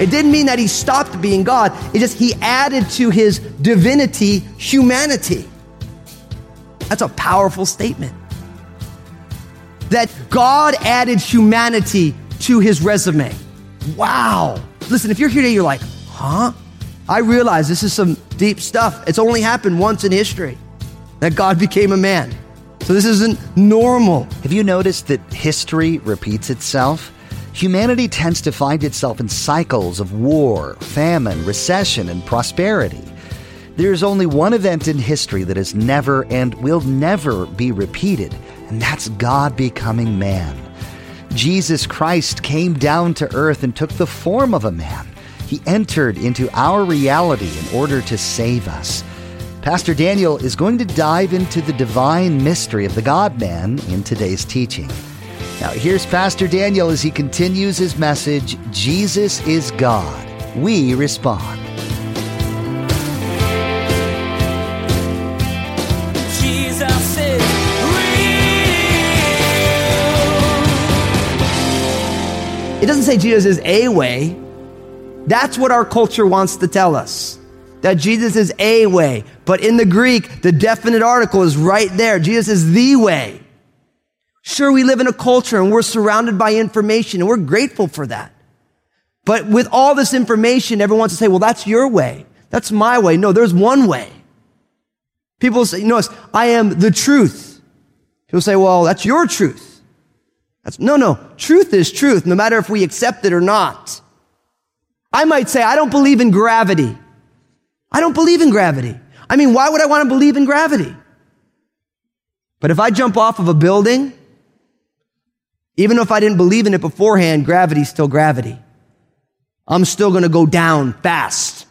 It didn't mean that he stopped being God. It just he added to his divinity humanity. That's a powerful statement. That God added humanity to his resume. Wow. Listen, if you're here today, you're like, huh? I realize this is some deep stuff. It's only happened once in history that God became a man. So this isn't normal. Have you noticed that history repeats itself? Humanity tends to find itself in cycles of war, famine, recession, and prosperity. There's only one event in history that has never and will never be repeated, and that's God becoming man. Jesus Christ came down to earth and took the form of a man. He entered into our reality in order to save us. Pastor Daniel is going to dive into the divine mystery of the God man in today's teaching. Now, here's Pastor Daniel as he continues his message Jesus is God. We respond. Doesn't say Jesus is a way. That's what our culture wants to tell us. That Jesus is a way. But in the Greek, the definite article is right there. Jesus is the way. Sure, we live in a culture and we're surrounded by information and we're grateful for that. But with all this information, everyone wants to say, well, that's your way. That's my way. No, there's one way. People say, You notice, I am the truth. People say, well, that's your truth. That's, no, no. Truth is truth, no matter if we accept it or not. I might say, I don't believe in gravity. I don't believe in gravity. I mean, why would I want to believe in gravity? But if I jump off of a building, even if I didn't believe in it beforehand, gravity's still gravity. I'm still going to go down fast.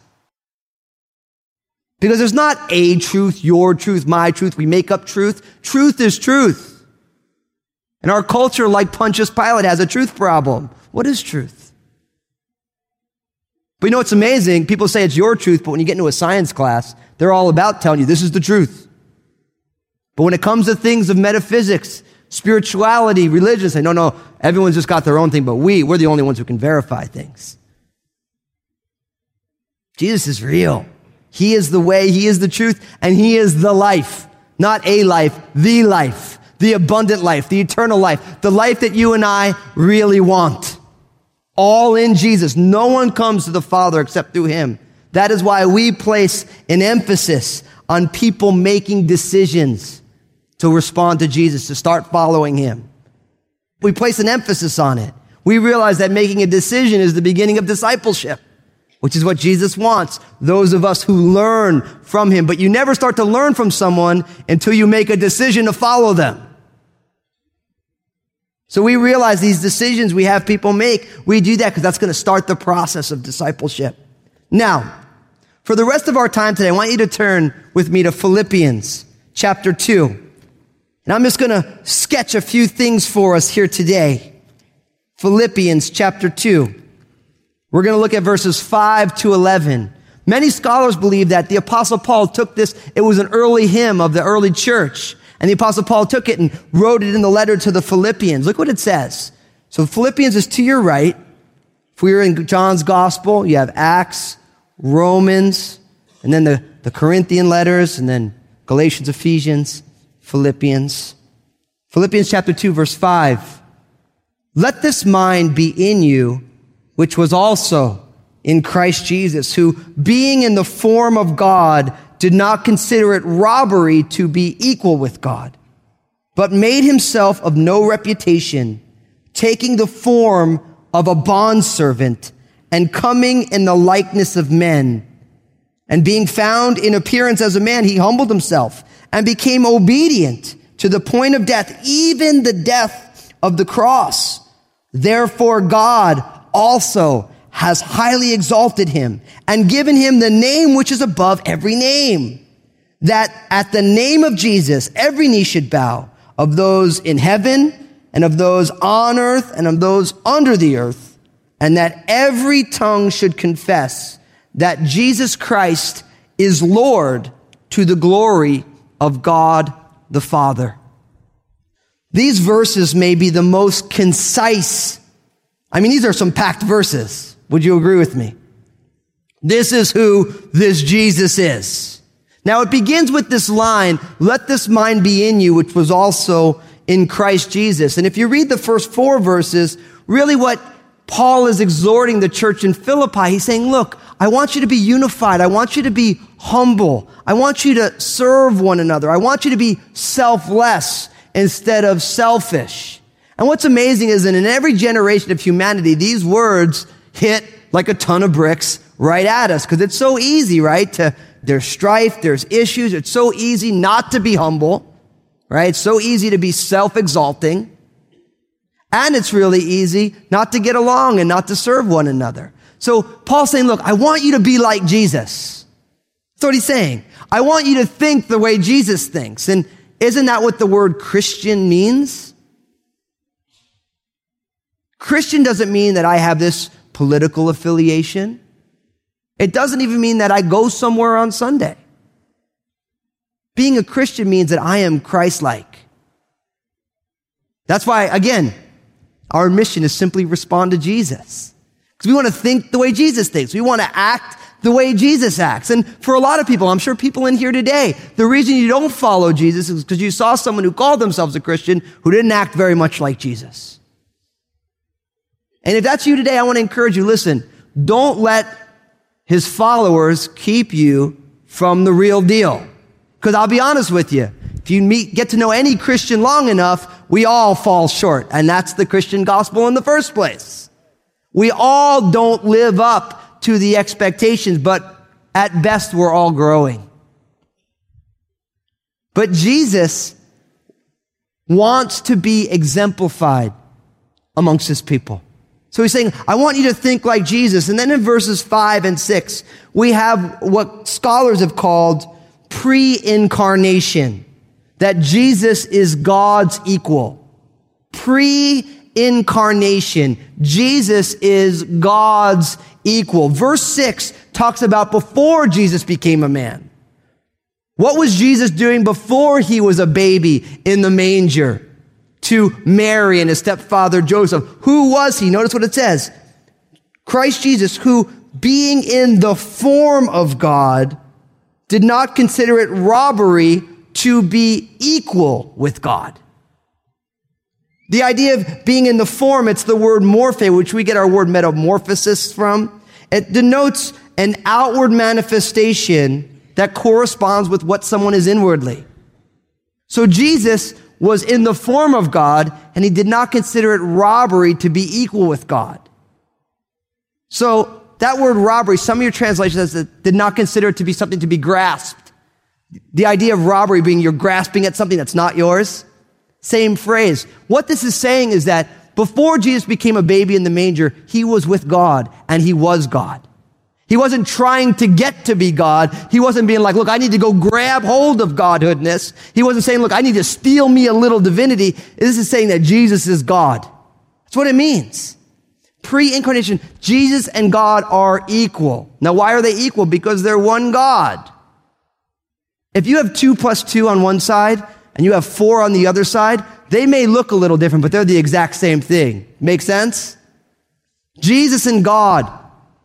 Because there's not a truth, your truth, my truth. We make up truth. Truth is truth. And our culture, like Pontius Pilate, has a truth problem. What is truth? But you know what's amazing? People say it's your truth, but when you get into a science class, they're all about telling you this is the truth. But when it comes to things of metaphysics, spirituality, religion, say, no, no, everyone's just got their own thing, but we, we're the only ones who can verify things. Jesus is real. He is the way, He is the truth, and He is the life. Not a life, the life, the abundant life, the eternal life, the life that you and I really want. All in Jesus. No one comes to the Father except through Him. That is why we place an emphasis on people making decisions to respond to Jesus, to start following Him. We place an emphasis on it. We realize that making a decision is the beginning of discipleship which is what Jesus wants. Those of us who learn from him. But you never start to learn from someone until you make a decision to follow them. So we realize these decisions we have people make, we do that because that's going to start the process of discipleship. Now, for the rest of our time today, I want you to turn with me to Philippians chapter 2. And I'm just going to sketch a few things for us here today. Philippians chapter 2. We're going to look at verses 5 to 11. Many scholars believe that the apostle Paul took this, it was an early hymn of the early church. And the apostle Paul took it and wrote it in the letter to the Philippians. Look what it says. So Philippians is to your right. If we were in John's gospel, you have Acts, Romans, and then the, the Corinthian letters, and then Galatians, Ephesians, Philippians. Philippians chapter 2, verse 5. Let this mind be in you, which was also in Christ Jesus, who being in the form of God did not consider it robbery to be equal with God, but made himself of no reputation, taking the form of a bondservant and coming in the likeness of men. And being found in appearance as a man, he humbled himself and became obedient to the point of death, even the death of the cross. Therefore God also has highly exalted him and given him the name which is above every name. That at the name of Jesus, every knee should bow of those in heaven and of those on earth and of those under the earth, and that every tongue should confess that Jesus Christ is Lord to the glory of God the Father. These verses may be the most concise. I mean, these are some packed verses. Would you agree with me? This is who this Jesus is. Now it begins with this line, let this mind be in you, which was also in Christ Jesus. And if you read the first four verses, really what Paul is exhorting the church in Philippi, he's saying, look, I want you to be unified. I want you to be humble. I want you to serve one another. I want you to be selfless instead of selfish. And what's amazing is that in every generation of humanity, these words hit like a ton of bricks right at us because it's so easy, right? To, there's strife, there's issues. It's so easy not to be humble, right? It's so easy to be self-exalting. And it's really easy not to get along and not to serve one another. So Paul's saying, look, I want you to be like Jesus. That's what he's saying. I want you to think the way Jesus thinks. And isn't that what the word Christian means? Christian doesn't mean that I have this political affiliation. It doesn't even mean that I go somewhere on Sunday. Being a Christian means that I am Christ-like. That's why, again, our mission is simply respond to Jesus. Because we want to think the way Jesus thinks. We want to act the way Jesus acts. And for a lot of people, I'm sure people in here today, the reason you don't follow Jesus is because you saw someone who called themselves a Christian who didn't act very much like Jesus. And if that's you today, I want to encourage you, listen, don't let his followers keep you from the real deal. Because I'll be honest with you, if you meet, get to know any Christian long enough, we all fall short. And that's the Christian gospel in the first place. We all don't live up to the expectations, but at best we're all growing. But Jesus wants to be exemplified amongst his people. So he's saying, I want you to think like Jesus. And then in verses five and six, we have what scholars have called pre-incarnation. That Jesus is God's equal. Pre-incarnation. Jesus is God's equal. Verse six talks about before Jesus became a man. What was Jesus doing before he was a baby in the manger? To Mary and his stepfather Joseph. Who was he? Notice what it says. Christ Jesus, who being in the form of God, did not consider it robbery to be equal with God. The idea of being in the form, it's the word morphe, which we get our word metamorphosis from. It denotes an outward manifestation that corresponds with what someone is inwardly. So Jesus was in the form of God and he did not consider it robbery to be equal with God. So that word robbery, some of your translations says did not consider it to be something to be grasped. The idea of robbery being you're grasping at something that's not yours. Same phrase. What this is saying is that before Jesus became a baby in the manger, he was with God and he was God. He wasn't trying to get to be God. He wasn't being like, look, I need to go grab hold of Godhoodness. He wasn't saying, look, I need to steal me a little divinity. This is saying that Jesus is God. That's what it means. Pre-incarnation, Jesus and God are equal. Now, why are they equal? Because they're one God. If you have two plus two on one side and you have four on the other side, they may look a little different, but they're the exact same thing. Make sense? Jesus and God,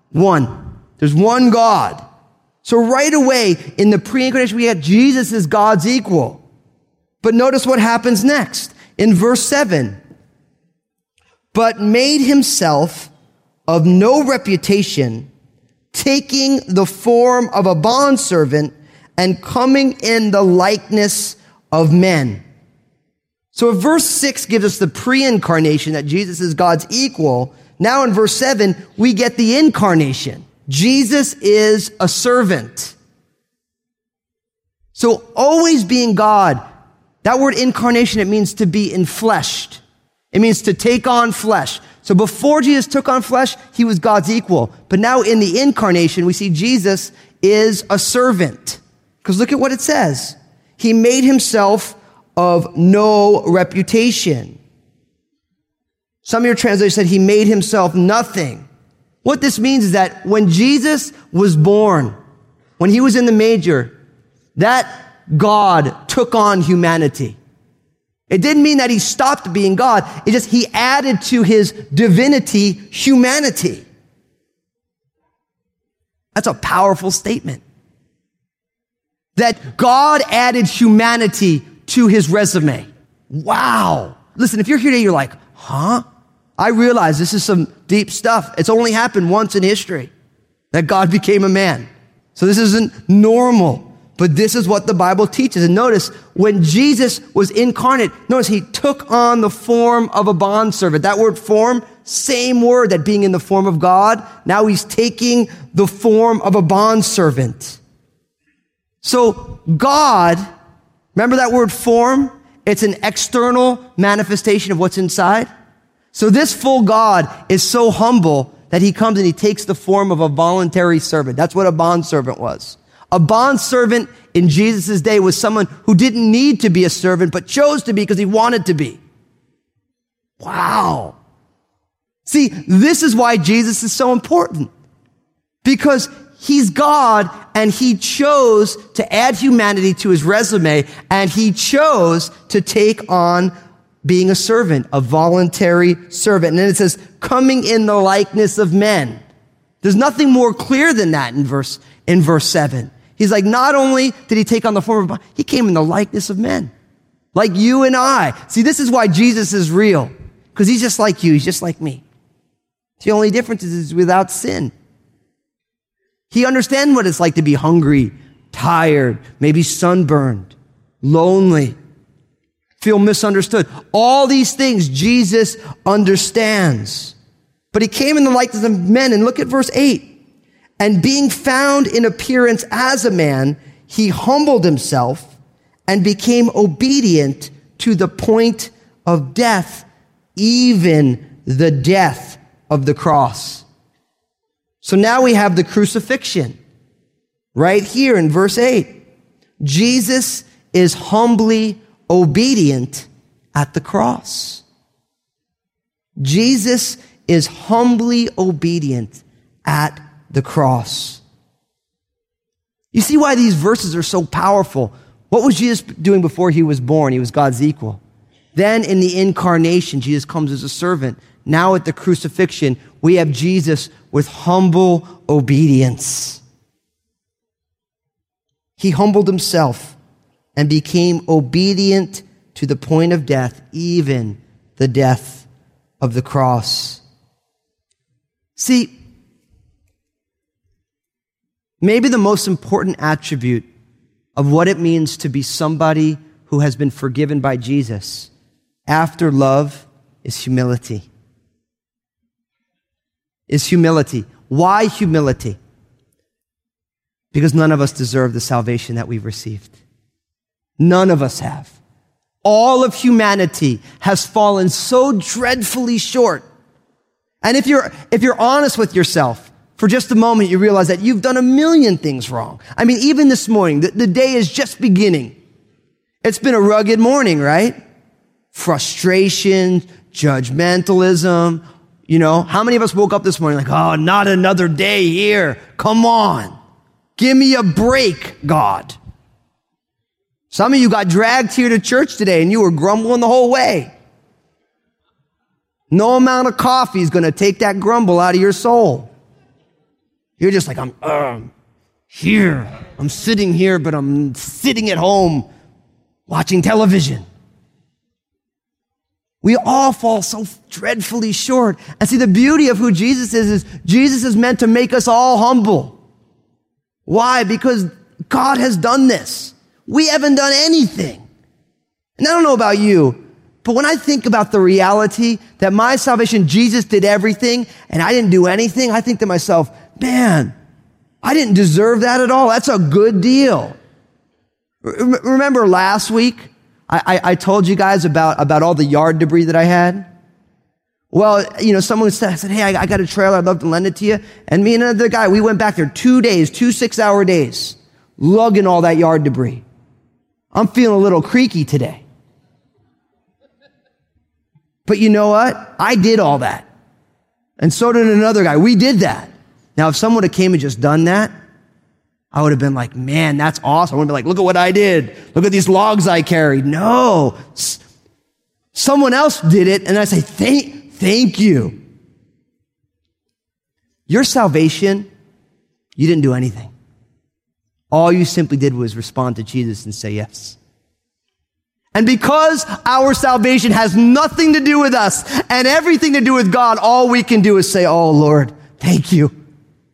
one. There's one God. So right away in the pre-incarnation, we had Jesus as God's equal. But notice what happens next in verse seven. But made himself of no reputation, taking the form of a bondservant and coming in the likeness of men. So if verse six gives us the pre-incarnation that Jesus is God's equal, now in verse seven, we get the incarnation. Jesus is a servant. So always being God, that word incarnation, it means to be enfleshed. It means to take on flesh. So before Jesus took on flesh, he was God's equal. But now in the incarnation, we see Jesus is a servant. Because look at what it says. He made himself of no reputation. Some of your translators said he made himself nothing. What this means is that when Jesus was born, when he was in the major, that God took on humanity. It didn't mean that he stopped being God. It just, he added to his divinity humanity. That's a powerful statement. That God added humanity to his resume. Wow. Listen, if you're here today, you're like, huh? I realize this is some deep stuff. It's only happened once in history that God became a man. So this isn't normal. But this is what the Bible teaches. And notice when Jesus was incarnate, notice he took on the form of a bondservant. That word form, same word that being in the form of God. Now he's taking the form of a bondservant. So God, remember that word form? It's an external manifestation of what's inside. So this full God is so humble that he comes and he takes the form of a voluntary servant. That's what a bondservant was. A bond servant in Jesus' day was someone who didn't need to be a servant, but chose to be because he wanted to be. Wow. See, this is why Jesus is so important. Because he's God and he chose to add humanity to his resume and he chose to take on being a servant, a voluntary servant. And then it says, coming in the likeness of men. There's nothing more clear than that in verse, in verse seven. He's like, not only did he take on the form of, he came in the likeness of men. Like you and I. See, this is why Jesus is real. Because he's just like you. He's just like me. The only difference is without sin. He understands what it's like to be hungry, tired, maybe sunburned, lonely, feel misunderstood. All these things Jesus understands. But he came in the likeness of men. And look at verse 8. And being found in appearance as a man, he humbled himself and became obedient to the point of death, even the death of the cross. So now we have the crucifixion right here in verse 8. Jesus is humbly obedient at the cross. Jesus is humbly obedient at the cross. You see why these verses are so powerful. What was Jesus doing before he was born? He was God's equal. Then in the incarnation, Jesus comes as a servant. Now at the crucifixion, we have Jesus with humble obedience. He humbled himself and became obedient to the point of death, even the death of the cross. See, maybe the most important attribute of what it means to be somebody who has been forgiven by Jesus after love is humility. Is humility. Why humility? Because none of us deserve the salvation that we've received. None of us have. All of humanity has fallen so dreadfully short. And if you're, if you're honest with yourself, for just a moment, you realize that you've done a million things wrong. I mean, even this morning, the, the day is just beginning. It's been a rugged morning, right? Frustration, judgmentalism. You know, how many of us woke up this morning like, oh, not another day here. Come on. Give me a break, God. Some of you got dragged here to church today and you were grumbling the whole way. No amount of coffee is going to take that grumble out of your soul. You're just like, I'm uh, here. I'm sitting here, but I'm sitting at home watching television. We all fall so dreadfully short. And see, the beauty of who Jesus is, is Jesus is meant to make us all humble. Why? Because God has done this. We haven't done anything. And I don't know about you, but when I think about the reality that my salvation, Jesus did everything and I didn't do anything, I think to myself, man, I didn't deserve that at all. That's a good deal. Remember last week, I, I, I told you guys about, about all the yard debris that I had? Well, you know, someone said, Hey, I got a trailer. I'd love to lend it to you. And me and another guy, we went back there two days, two six hour days, lugging all that yard debris. I'm feeling a little creaky today. But you know what? I did all that. And so did another guy. We did that. Now, if someone had came and just done that, I would have been like, man, that's awesome. I would have been like, look at what I did. Look at these logs I carried. No. Someone else did it, and I say, thank, thank you. Your salvation, you didn't do anything. All you simply did was respond to Jesus and say yes. And because our salvation has nothing to do with us and everything to do with God, all we can do is say, Oh Lord, thank you.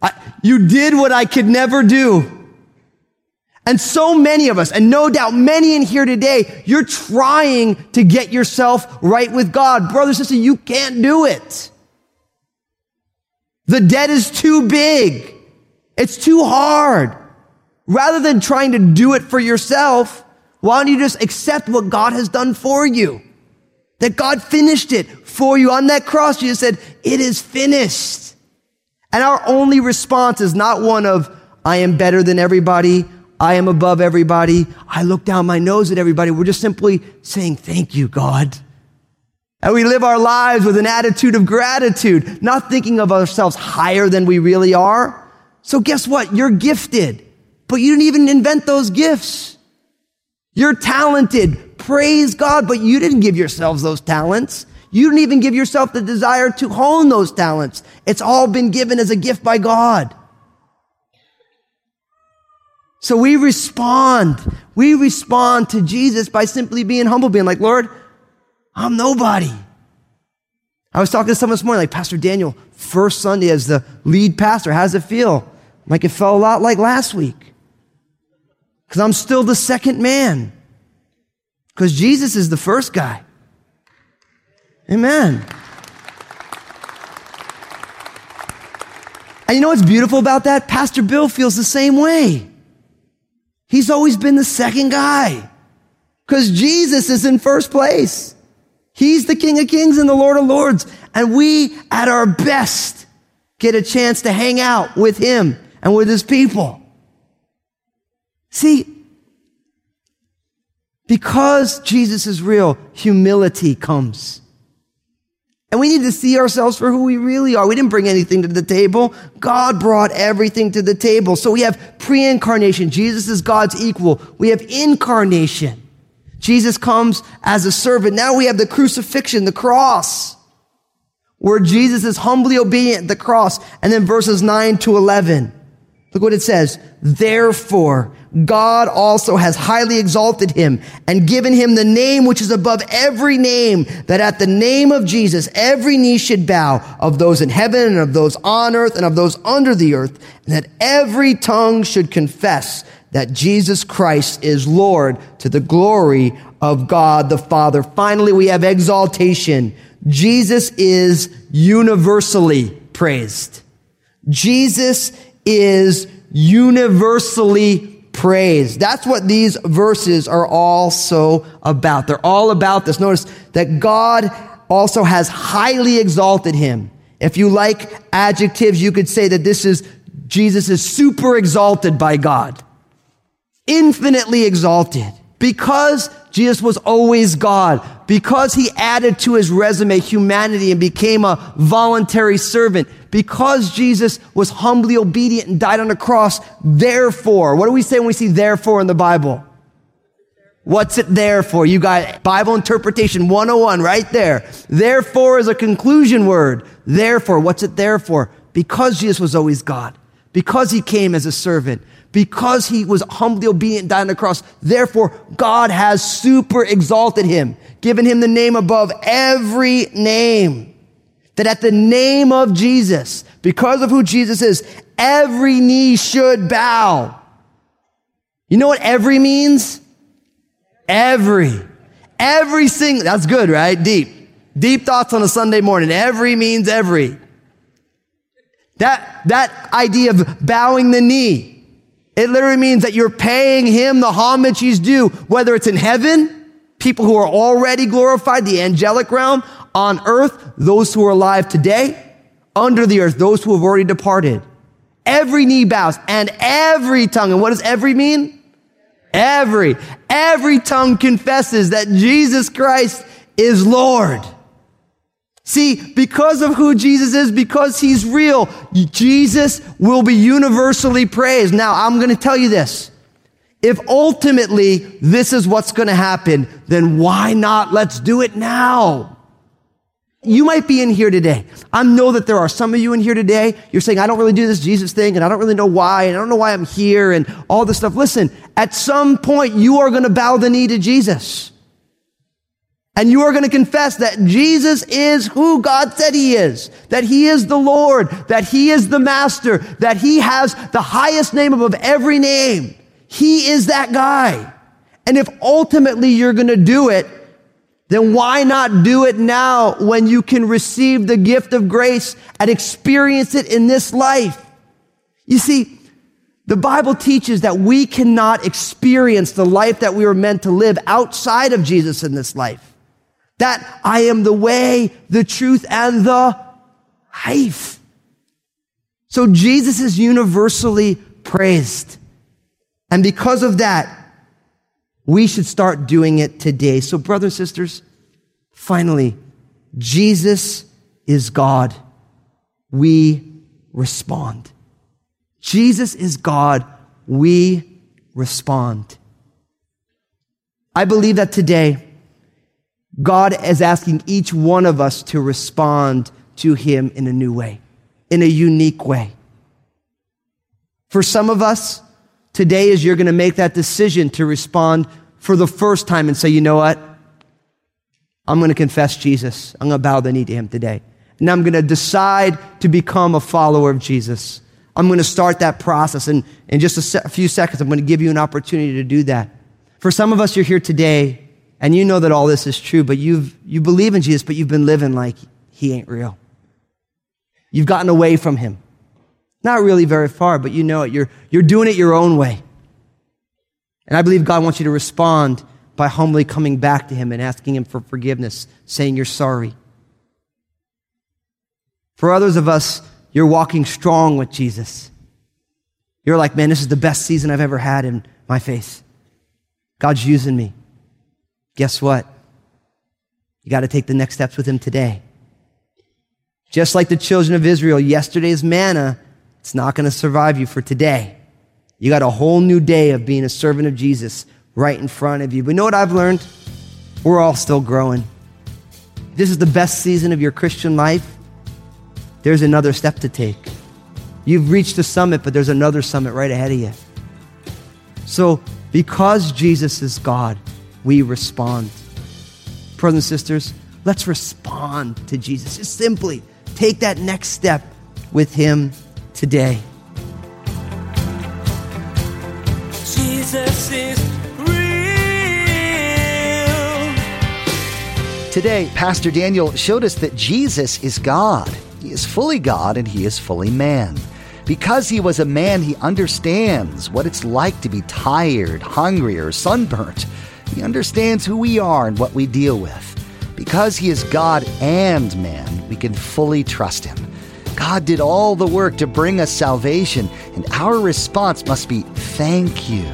I, you did what I could never do. And so many of us, and no doubt many in here today, you're trying to get yourself right with God. Brother, sister, you can't do it. The debt is too big. It's too hard. Rather than trying to do it for yourself, why don't you just accept what God has done for you? That God finished it for you on that cross. Jesus said, it is finished. And our only response is not one of, I am better than everybody. I am above everybody. I look down my nose at everybody. We're just simply saying, thank you, God. And we live our lives with an attitude of gratitude, not thinking of ourselves higher than we really are. So guess what? You're gifted, but you didn't even invent those gifts. You're talented. Praise God, but you didn't give yourselves those talents. You didn't even give yourself the desire to hone those talents. It's all been given as a gift by God. So we respond. We respond to Jesus by simply being humble, being like, Lord, I'm nobody. I was talking to someone this morning, like Pastor Daniel, first Sunday as the lead pastor. How does it feel? Like it felt a lot like last week. Because I'm still the second man. Because Jesus is the first guy. Amen. And you know what's beautiful about that? Pastor Bill feels the same way. He's always been the second guy. Because Jesus is in first place. He's the King of Kings and the Lord of Lords. And we, at our best, get a chance to hang out with Him and with His people. See, because Jesus is real, humility comes. And we need to see ourselves for who we really are. We didn't bring anything to the table. God brought everything to the table. So we have pre-incarnation. Jesus is God's equal. We have incarnation. Jesus comes as a servant. Now we have the crucifixion, the cross, where Jesus is humbly obedient at the cross. And then verses 9 to 11. Look what it says. Therefore, God also has highly exalted him and given him the name which is above every name, that at the name of Jesus, every knee should bow of those in heaven and of those on earth and of those under the earth, and that every tongue should confess that Jesus Christ is Lord to the glory of God the Father. Finally, we have exaltation. Jesus is universally praised. Jesus is universally praised. That's what these verses are all so about. They're all about this. Notice that God also has highly exalted him. If you like adjectives, you could say that this is Jesus is super exalted by God. Infinitely exalted. Because Jesus was always God, because he added to his resume humanity and became a voluntary servant, because Jesus was humbly obedient and died on the cross, therefore, what do we say when we see therefore in the Bible? What's it there for? You got Bible interpretation 101 right there. Therefore is a conclusion word. Therefore, what's it there for? Because Jesus was always God. Because he came as a servant because he was humbly obedient, died on the cross. Therefore, God has super exalted him, given him the name above every name. That at the name of Jesus, because of who Jesus is, every knee should bow. You know what every means? Every. Every single, that's good, right? Deep. Deep thoughts on a Sunday morning. Every means every. That, that idea of bowing the knee it literally means that you're paying him the homage he's due, whether it's in heaven, people who are already glorified, the angelic realm, on earth, those who are alive today, under the earth, those who have already departed. Every knee bows and every tongue. And what does every mean? Every, every tongue confesses that Jesus Christ is Lord. See, because of who Jesus is, because he's real, Jesus will be universally praised. Now, I'm going to tell you this. If ultimately this is what's going to happen, then why not? Let's do it now. You might be in here today. I know that there are some of you in here today. You're saying, I don't really do this Jesus thing and I don't really know why and I don't know why I'm here and all this stuff. Listen, at some point you are going to bow the knee to Jesus. And you are going to confess that Jesus is who God said he is, that he is the Lord, that he is the master, that he has the highest name above every name. He is that guy. And if ultimately you're going to do it, then why not do it now when you can receive the gift of grace and experience it in this life? You see, the Bible teaches that we cannot experience the life that we were meant to live outside of Jesus in this life. That I am the way, the truth, and the life. So Jesus is universally praised. And because of that, we should start doing it today. So, brothers and sisters, finally, Jesus is God. We respond. Jesus is God. We respond. I believe that today, God is asking each one of us to respond to Him in a new way, in a unique way. For some of us, Today is you're going to make that decision to respond for the first time and say, you know what? I'm going to confess Jesus. I'm going to bow the knee to him today. And I'm going to decide to become a follower of Jesus. I'm going to start that process. And in just a, se- a few seconds, I'm going to give you an opportunity to do that. For some of us, you're here today and you know that all this is true, but you've, you believe in Jesus, but you've been living like he ain't real. You've gotten away from him. Not really very far, but you know it. You're, you're doing it your own way. And I believe God wants you to respond by humbly coming back to Him and asking Him for forgiveness, saying you're sorry. For others of us, you're walking strong with Jesus. You're like, man, this is the best season I've ever had in my faith. God's using me. Guess what? You got to take the next steps with Him today. Just like the children of Israel, yesterday's manna it's not going to survive you for today. You got a whole new day of being a servant of Jesus right in front of you. But know what I've learned? We're all still growing. This is the best season of your Christian life. There's another step to take. You've reached the summit, but there's another summit right ahead of you. So, because Jesus is God, we respond. Brothers and sisters, let's respond to Jesus. Just simply take that next step with Him today. Jesus is real. Today, Pastor Daniel showed us that Jesus is God. He is fully God and he is fully man. Because he was a man, he understands what it's like to be tired, hungry, or sunburnt. He understands who we are and what we deal with. Because he is God and man, we can fully trust him. God did all the work to bring us salvation, and our response must be thank you.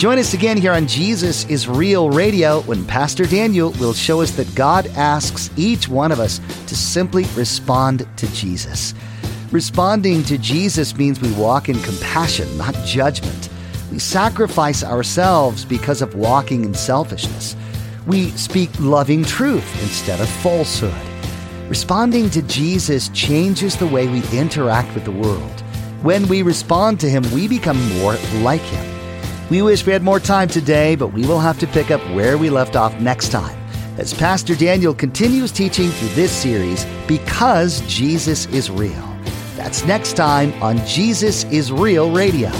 Join us again here on Jesus is Real Radio when Pastor Daniel will show us that God asks each one of us to simply respond to Jesus. Responding to Jesus means we walk in compassion, not judgment. We sacrifice ourselves because of walking in selfishness. We speak loving truth instead of falsehood. Responding to Jesus changes the way we interact with the world. When we respond to Him, we become more like Him. We wish we had more time today, but we will have to pick up where we left off next time as Pastor Daniel continues teaching through this series, Because Jesus is Real. That's next time on Jesus is Real Radio.